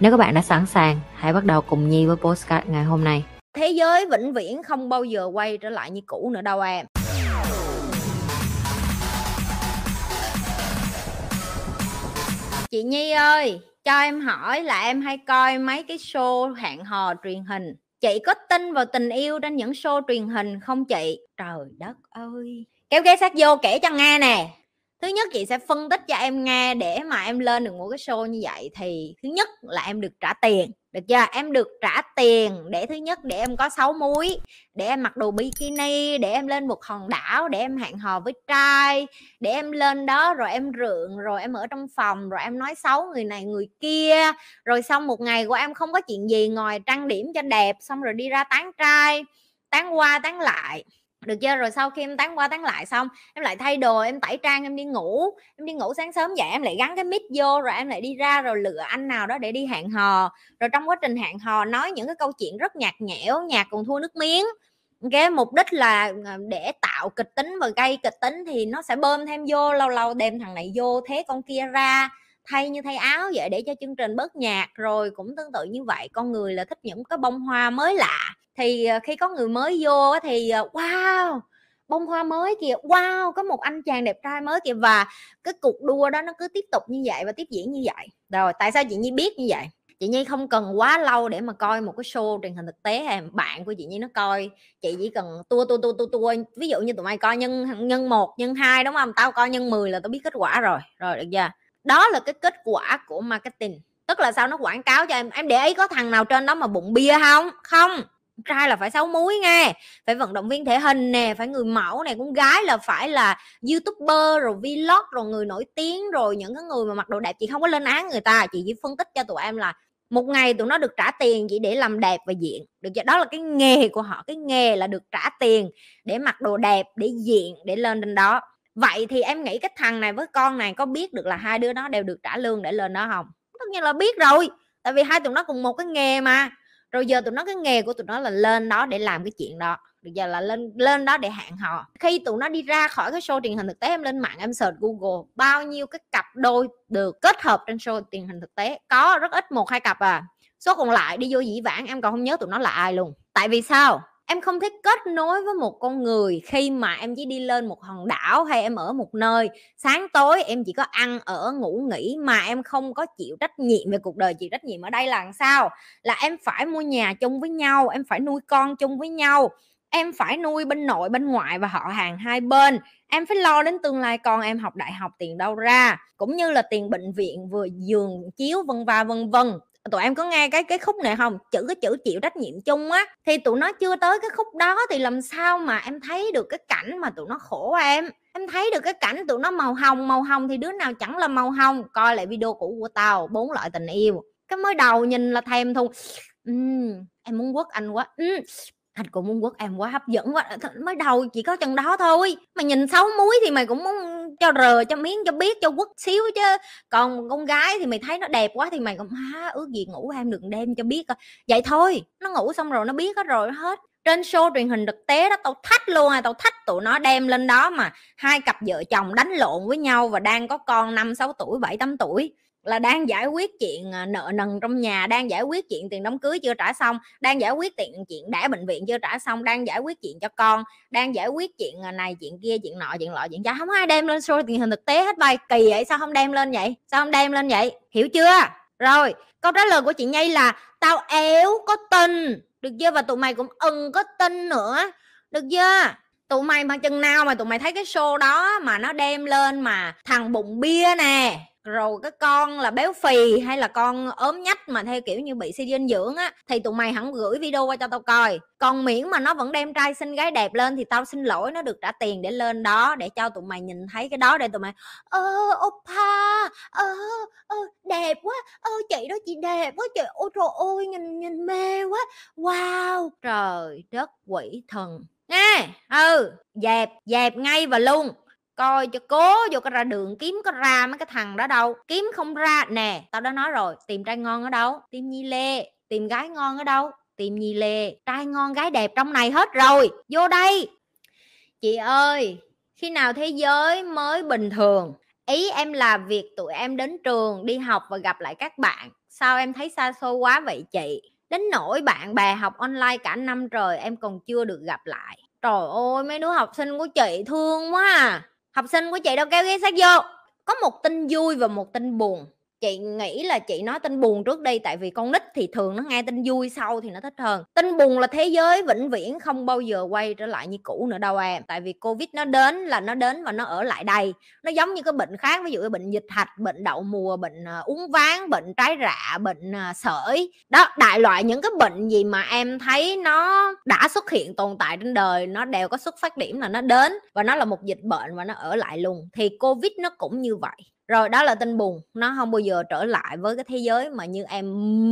Nếu các bạn đã sẵn sàng, hãy bắt đầu cùng Nhi với postcard ngày hôm nay. Thế giới vĩnh viễn không bao giờ quay trở lại như cũ nữa đâu em. Chị Nhi ơi, cho em hỏi là em hay coi mấy cái show hẹn hò truyền hình. Chị có tin vào tình yêu trên những show truyền hình không chị? Trời đất ơi. Kéo ghé sát vô kể cho nghe nè thứ nhất, chị sẽ phân tích cho em nghe để mà em lên được một cái show như vậy thì thứ nhất là em được trả tiền, được chưa? Em được trả tiền để thứ nhất để em có sáu múi, để em mặc đồ bikini, để em lên một hòn đảo, để em hẹn hò với trai, để em lên đó rồi em rượn rồi em ở trong phòng, rồi em nói xấu người này người kia. Rồi xong một ngày của em không có chuyện gì ngoài trang điểm cho đẹp, xong rồi đi ra tán trai, tán qua, tán lại được chưa? Rồi sau khi em tán qua tán lại xong, em lại thay đồ, em tẩy trang, em đi ngủ. Em đi ngủ sáng sớm dậy, em lại gắn cái mic vô, rồi em lại đi ra, rồi lựa anh nào đó để đi hẹn hò. Rồi trong quá trình hẹn hò, nói những cái câu chuyện rất nhạt nhẽo, nhạt còn thua nước miếng. Cái mục đích là ờ, để tạo kịch tính và gây kịch tính thì nó sẽ bơm thêm vô, lâu lâu đem thằng này vô, thế con kia ra thay như thay áo vậy để cho chương trình bớt nhạt, rồi cũng tương tự như vậy, con người là thích những cái bông hoa mới lạ. Thì ờ, khi có người mới vô thì ờ, wow, bông hoa mới kìa, wow, có một anh chàng đẹp trai mới kìa. Và cái cuộc đua đó nó cứ tiếp tục như vậy và tiếp diễn như vậy. Rồi, tại sao chị nhi biết như vậy? Chị nhi không cần quá lâu để mà coi một cái show truyền hình thực tế hay bạn của chị nhi nó coi. Chị chỉ cần tua tua tua tua tua. Ví dụ như tụi mày coi nhân nhân một, nhân hai đúng không? Tao coi nhân 10 là tao biết kết quả rồi. Rồi, được chưa? Đó là cái kết quả của marketing. Tức là sao? Nó quảng cáo cho em em để ý có thằng nào trên đó mà bụng bia không? Không. Trai là phải sáu múi nghe, phải vận động viên thể hình nè, phải người mẫu này con gái là phải là youtuber, rồi vlog, rồi người nổi tiếng, rồi những cái người mà mặc đồ đẹp. Chị không có lên án người ta, chị chỉ phân tích cho tụi em là một ngày tụi nó được trả tiền chỉ để làm đẹp và diện. Được chưa? Đó là cái nghề của họ, cái nghề là được trả tiền để mặc đồ đẹp, để diện, để lên trên đó vậy thì em nghĩ cái thằng này với con này có biết được là hai đứa nó đều được trả lương để lên đó không? Tất nhiên là biết rồi, tại vì hai tụi nó cùng một cái nghề mà. Rồi giờ tụi nó, cái nghề của tụi nó là lên đó để làm cái chuyện đó. Bây giờ là lên lên đó để hẹn hò khi tụi nó đi ra khỏi cái show truyền hình thực tế, em lên mạng em search google, bao nhiêu cái cặp đôi được kết hợp trên show truyền hình thực tế. Có rất ít, một hai cặp à. Số còn lại đi vô dĩ vãng, em còn không nhớ tụi nó là ai luôn. Tại vì sao? Em không thích kết nối với một con người khi mà em chỉ đi lên một hòn đảo hay em ở một nơi. Sáng tối em chỉ có ăn, ở, ngủ, nghỉ mà em không có chịu trách nhiệm về cuộc đời, chịu trách nhiệm ở đây là làm sao? Là em phải mua nhà chung với nhau, em phải nuôi con chung với nhau, em phải nuôi bên nội, bên ngoại và họ hàng hai bên. Em phải lo đến tương lai con em học đại học tiền đâu ra, cũng như là tiền bệnh viện vừa giường chiếu vân va vân vân tụi em có nghe cái cái khúc này không? Chữ cái chữ chịu trách nhiệm chung á. Thì tụi nó chưa tới cái khúc đó thì làm sao mà em thấy được cái cảnh mà tụi nó khổ em? Em thấy được cái cảnh tụi nó màu hồng màu hồng thì đứa nào chẳng là màu hồng? Coi lại video cũ của tao bốn loại tình yêu. Cái mới đầu nhìn là thèm thùng uhm, em muốn quất anh quá. Uhm, anh cũng muốn quất em quá hấp dẫn quá mới đầu chỉ có chừng đó thôi. Mà nhìn xấu muối thì mày cũng muốn cho rờ, cho miếng, cho biết, cho quất xíu chứ. Còn con gái thì mày thấy nó đẹp quá thì mày cũng há ước gì ngủ em đừng đem cho biết vậy thôi, nó ngủ xong rồi nó biết hết rồi hết. Trên show truyền hình thực tế đó, tao thách luôn à tao thách tụi nó đem lên đó mà hai cặp vợ chồng đánh lộn với nhau và đang có con năm, sáu tuổi, bảy, tám tuổi là đang giải quyết chuyện ờ, nợ nần trong nhà, đang giải quyết chuyện tiền đám cưới chưa trả xong, đang giải quyết tiền, chuyện đã bệnh viện chưa trả xong, đang giải quyết chuyện cho con, đang giải quyết chuyện ờ, này chuyện kia, chuyện nọ, chuyện lọ, chuyện cha không ai đem lên show tiền hình thực tế hết bay kỳ vậy sao không đem lên vậy? Sao không đem lên vậy? Hiểu chưa? Rồi, câu trả lời của chị nhây là, tao éo có tin. Được chưa? Và tụi mày cũng ưng có tin nữa. Được chưa? Tụi mày mà chừng nào mà tụi mày thấy cái show đó mà nó đem lên mà thằng bụng bia nè rồi cái con là béo phì hay là con ốm nhách mà theo kiểu như bị suy dinh dưỡng á, thì tụi mày hẳn gửi video qua cho tao coi. Còn miễn mà nó vẫn đem trai xinh gái đẹp lên thì tao xin lỗi, nó được trả tiền để lên đó để cho tụi mày nhìn thấy cái đó để tụi mày, ơ, oppa, ơ ơ, đẹp quá, ơ, chị đó chị đẹp quá trời ôi trời ơi, nhìn nhìn mê quá, wow. Trời đất quỷ thần. Nghe ừ dẹp dẹp ngay và luôn coi cho cố, vô cái ra đường kiếm có ra mấy cái thằng đó đâu. Kiếm không ra, nè, tao đã nói rồi, tìm trai ngon ở đâu? Tìm nhi lê. Tìm gái ngon ở đâu? Tìm nhi lê. Trai ngon, gái đẹp trong này hết rồi. Vô đây. Chị ơi, khi nào thế giới mới bình thường? Ý em là việc tụi em đến trường, đi học và gặp lại các bạn. Sao em thấy xa xôi quá vậy chị? Đến nỗi bạn bè học online cả năm trời em còn chưa được gặp lại. Trời ơi, mấy đứa học sinh của chị thương quá à học sinh của chị đâu kéo ghế sát vô. Có một tin vui và một tin buồn chị nghĩ là chị nói tin buồn trước đây tại vì con nít thì thường nó nghe tin vui sau thì nó thích hơn. Tin buồn là thế giới vĩnh viễn không bao giờ quay trở lại như cũ nữa đâu em. Tại vì covid nó đến là nó đến và nó ở lại đây. Nó giống như cái bệnh khác ví dụ như bệnh dịch hạch bệnh đậu mùa bệnh uh, uống ván bệnh trái rạ bệnh uh, sởi. Đó đại loại những cái bệnh gì mà em thấy nó đã xuất hiện tồn tại trên đời nó đều có xuất phát điểm là nó đến và nó là một dịch bệnh và nó ở lại luôn. Thì covid nó cũng như vậy rồi đó là tin buồn nó không bao giờ trở lại với cái thế giới mà như em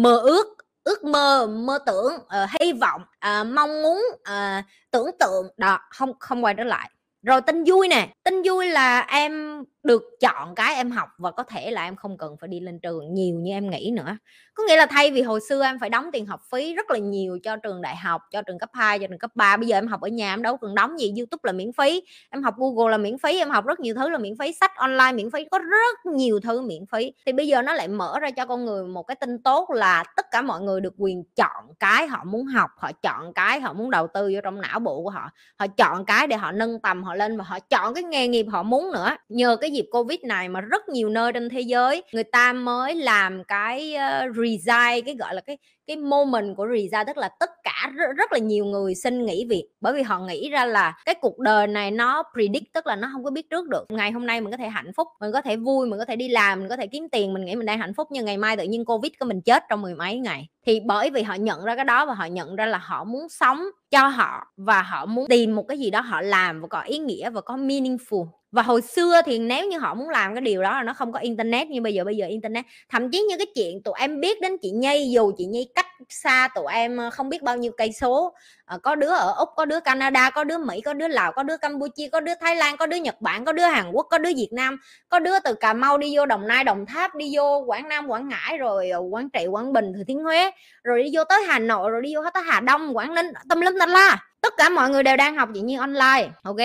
mơ ước ước mơ mơ tưởng uh, hy vọng uh, mong muốn uh, tưởng tượng. Đó không không quay trở lại. Rồi tin vui nè tin vui là em được chọn cái em học và có thể là em không cần phải đi lên trường nhiều như em nghĩ nữa. Có nghĩa là thay vì hồi xưa em phải đóng tiền học phí rất là nhiều cho trường đại học, cho trường cấp 2 cho trường cấp 3 bây giờ em học ở nhà em đâu cần đóng gì, youtube là miễn phí, em học google là miễn phí, em học rất nhiều thứ là miễn phí, sách online miễn phí, có rất nhiều thứ miễn phí. Thì bây giờ nó lại mở ra cho con người một cái tin tốt là tất cả mọi người được quyền chọn cái họ muốn học, họ chọn cái họ muốn đầu tư vô trong não bộ của họ họ chọn cái để họ nâng tầm họ lên và họ chọn cái nghề nghiệp họ muốn nữa. Nhờ cái dịp covid này mà rất nhiều nơi trên thế giới người ta mới làm cái ờ, uh, resign cái gọi là cái cái moment của resign tức là tất cả rất, rất là nhiều người xin nghỉ việc. Bởi vì họ nghĩ ra là cái cuộc đời này nó predict tức là nó không có biết trước được. Ngày hôm nay mình có thể hạnh phúc mình có thể vui mình có thể đi làm mình có thể kiếm tiền mình nghĩ mình đang hạnh phúc nhưng ngày mai tự nhiên covid của mình chết trong mười mấy ngày. Thì bởi vì họ nhận ra cái đó và họ nhận ra là họ muốn sống cho họ và họ muốn tìm một cái gì đó họ làm và có ý nghĩa và có meaningful và hồi xưa thì nếu như họ muốn làm cái điều đó là nó không có internet như bây giờ bây giờ internet thậm chí như cái chuyện tụi em biết đến chị nhi dù chị nhi cách xa tụi em không biết bao nhiêu cây số có đứa ở úc có đứa canada có đứa mỹ có đứa lào có đứa campuchia có đứa thái lan có đứa nhật bản có đứa hàn quốc có đứa việt nam có đứa từ cà mau đi vô đồng nai đồng tháp đi vô quảng nam quảng ngãi rồi quảng trị quảng bình thừa thiên huế rồi đi vô tới hà nội rồi đi vô tới hà đông quảng ninh tâm lâm tanh la tất cả mọi người đều đang học chị nhi online, ok?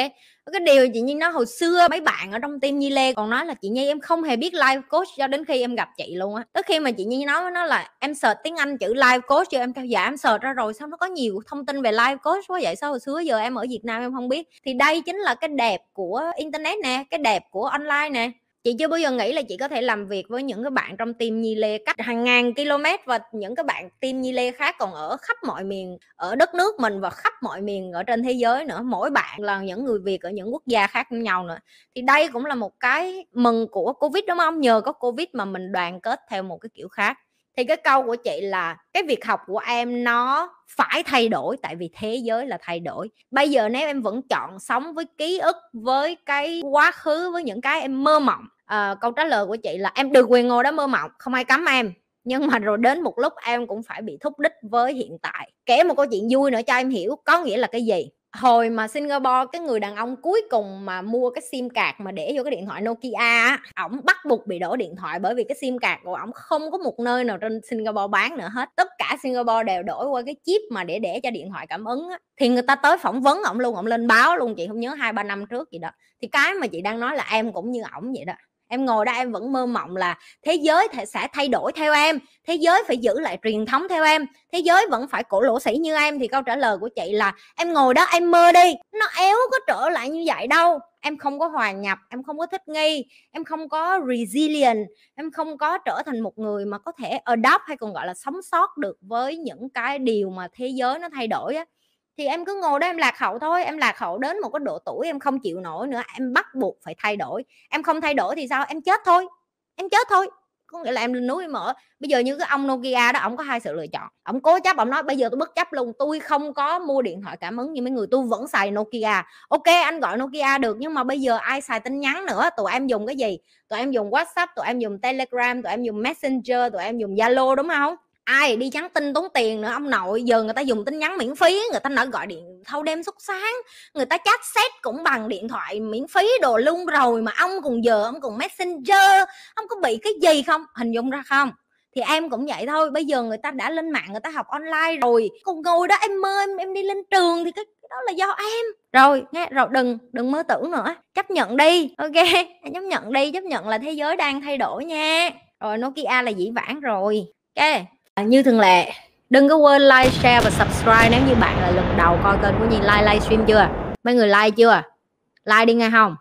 Cái điều chị nhi nói hồi xưa mấy bạn ở trong team nhi lê còn nói là chị nhi em không hề biết live coach cho đến khi em gặp chị luôn á. Tới khi mà chị nhi nói nó là em sợ tiếng anh chữ live coach cho em kêu dạ em sợ ra rồi, sao nó có nhiều thông tin về live coach quá vậy? Sao hồi xưa giờ em ở việt nam em không biết? Thì đây chính là cái đẹp của internet nè, cái đẹp của online nè chị chưa bao giờ nghĩ là chị có thể làm việc với những cái bạn trong team Nhi Lê cách hàng ngàn km và những cái bạn team Nhi Lê khác còn ở khắp mọi miền, ở đất nước mình và khắp mọi miền ở trên thế giới nữa. Mỗi bạn là những người Việt ở những quốc gia khác nhau nữa. Thì đây cũng là một cái mừng của Covid, đúng không? Nhờ có Covid mà mình đoàn kết theo một cái kiểu khác thì cái câu của chị là cái việc học của em nó phải thay đổi tại vì thế giới là thay đổi. Bây giờ nếu em vẫn chọn sống với ký ức với cái quá khứ với những cái em mơ mộng à, câu trả lời của chị là em được quyền ngồi đó mơ mộng không ai cấm em. Nhưng mà rồi đến một lúc em cũng phải bị thúc đích với hiện tại. Kể một câu chuyện vui nữa cho em hiểu có nghĩa là cái gì? Hồi mà Singapore, cái người đàn ông cuối cùng mà mua cái sim card mà để vô cái điện thoại Nokia á, ổng bắt buộc bị đổ điện thoại bởi vì cái sim card của ổng không có một nơi nào trên Singapore bán nữa hết. Tất cả Singapore đều đổi qua cái chip mà để để cho điện thoại cảm ứng á. Thì người ta tới phỏng vấn ổng luôn, ổng lên báo luôn, chị không nhớ hai ba năm trước gì đó. Thì cái mà chị đang nói là em cũng như ổng vậy đó em ngồi đó em vẫn mơ mộng là thế giới sẽ thay đổi theo em, thế giới phải giữ lại truyền thống theo em, thế giới vẫn phải cổ lỗ sĩ như em. Thì câu trả lời của chị là, em ngồi đó em mơ đi, nó éo có trở lại như vậy đâu. Em không có hòa nhập, em không có thích nghi, em không có resilient, em không có trở thành một người mà có thể adopt hay còn gọi là sống sót được với những cái điều mà thế giới nó thay đổi á thì em cứ ngồi đó em lạc hậu thôi, em lạc hậu đến một cái độ tuổi em không chịu nổi nữa, em bắt buộc phải thay đổi. Em không thay đổi thì sao? Em chết thôi, em chết thôi. Có nghĩa là em lên núi em mở bây giờ như cái ông Nokia đó ông có hai sự lựa chọn. Ông cố chấp ông nói, bây giờ tôi bất chấp luôn, tôi không có mua điện thoại cảm ứng như mấy người, tôi vẫn xài Nokia. Ok, anh gọi Nokia được, nhưng mà bây giờ ai xài tin nhắn nữa? Tụi em dùng cái gì? Tụi em dùng WhatsApp, tụi em dùng Telegram, tụi em dùng Messenger, tụi em dùng Zalo, đúng không? Ai đi nhắn tin tốn tiền nữa ông nội giờ người ta dùng tin nhắn miễn phí người ta nỡ gọi điện thâu đêm suốt sáng người ta chat xét cũng bằng điện thoại miễn phí đồ luôn. Rồi mà ông cùng giờ ông cùng messenger ông có bị cái gì không? Hình dung ra không? Thì em cũng vậy thôi bây giờ người ta đã lên mạng người ta học online rồi còn ngồi đó em mơ em em đi lên trường thì cái, cái đó là do em. Rồi nghe rồi đừng đừng mơ tưởng nữa chấp nhận đi ok? Chấp nhận đi chấp nhận là thế giới đang thay đổi nha. Rồi Nokia là dĩ vãng rồi ok? À, như thường lệ đừng có quên like share và subscribe nếu như bạn là lần đầu coi kênh của Nhi like livestream chưa? Mấy người like chưa? Like đi nghe không?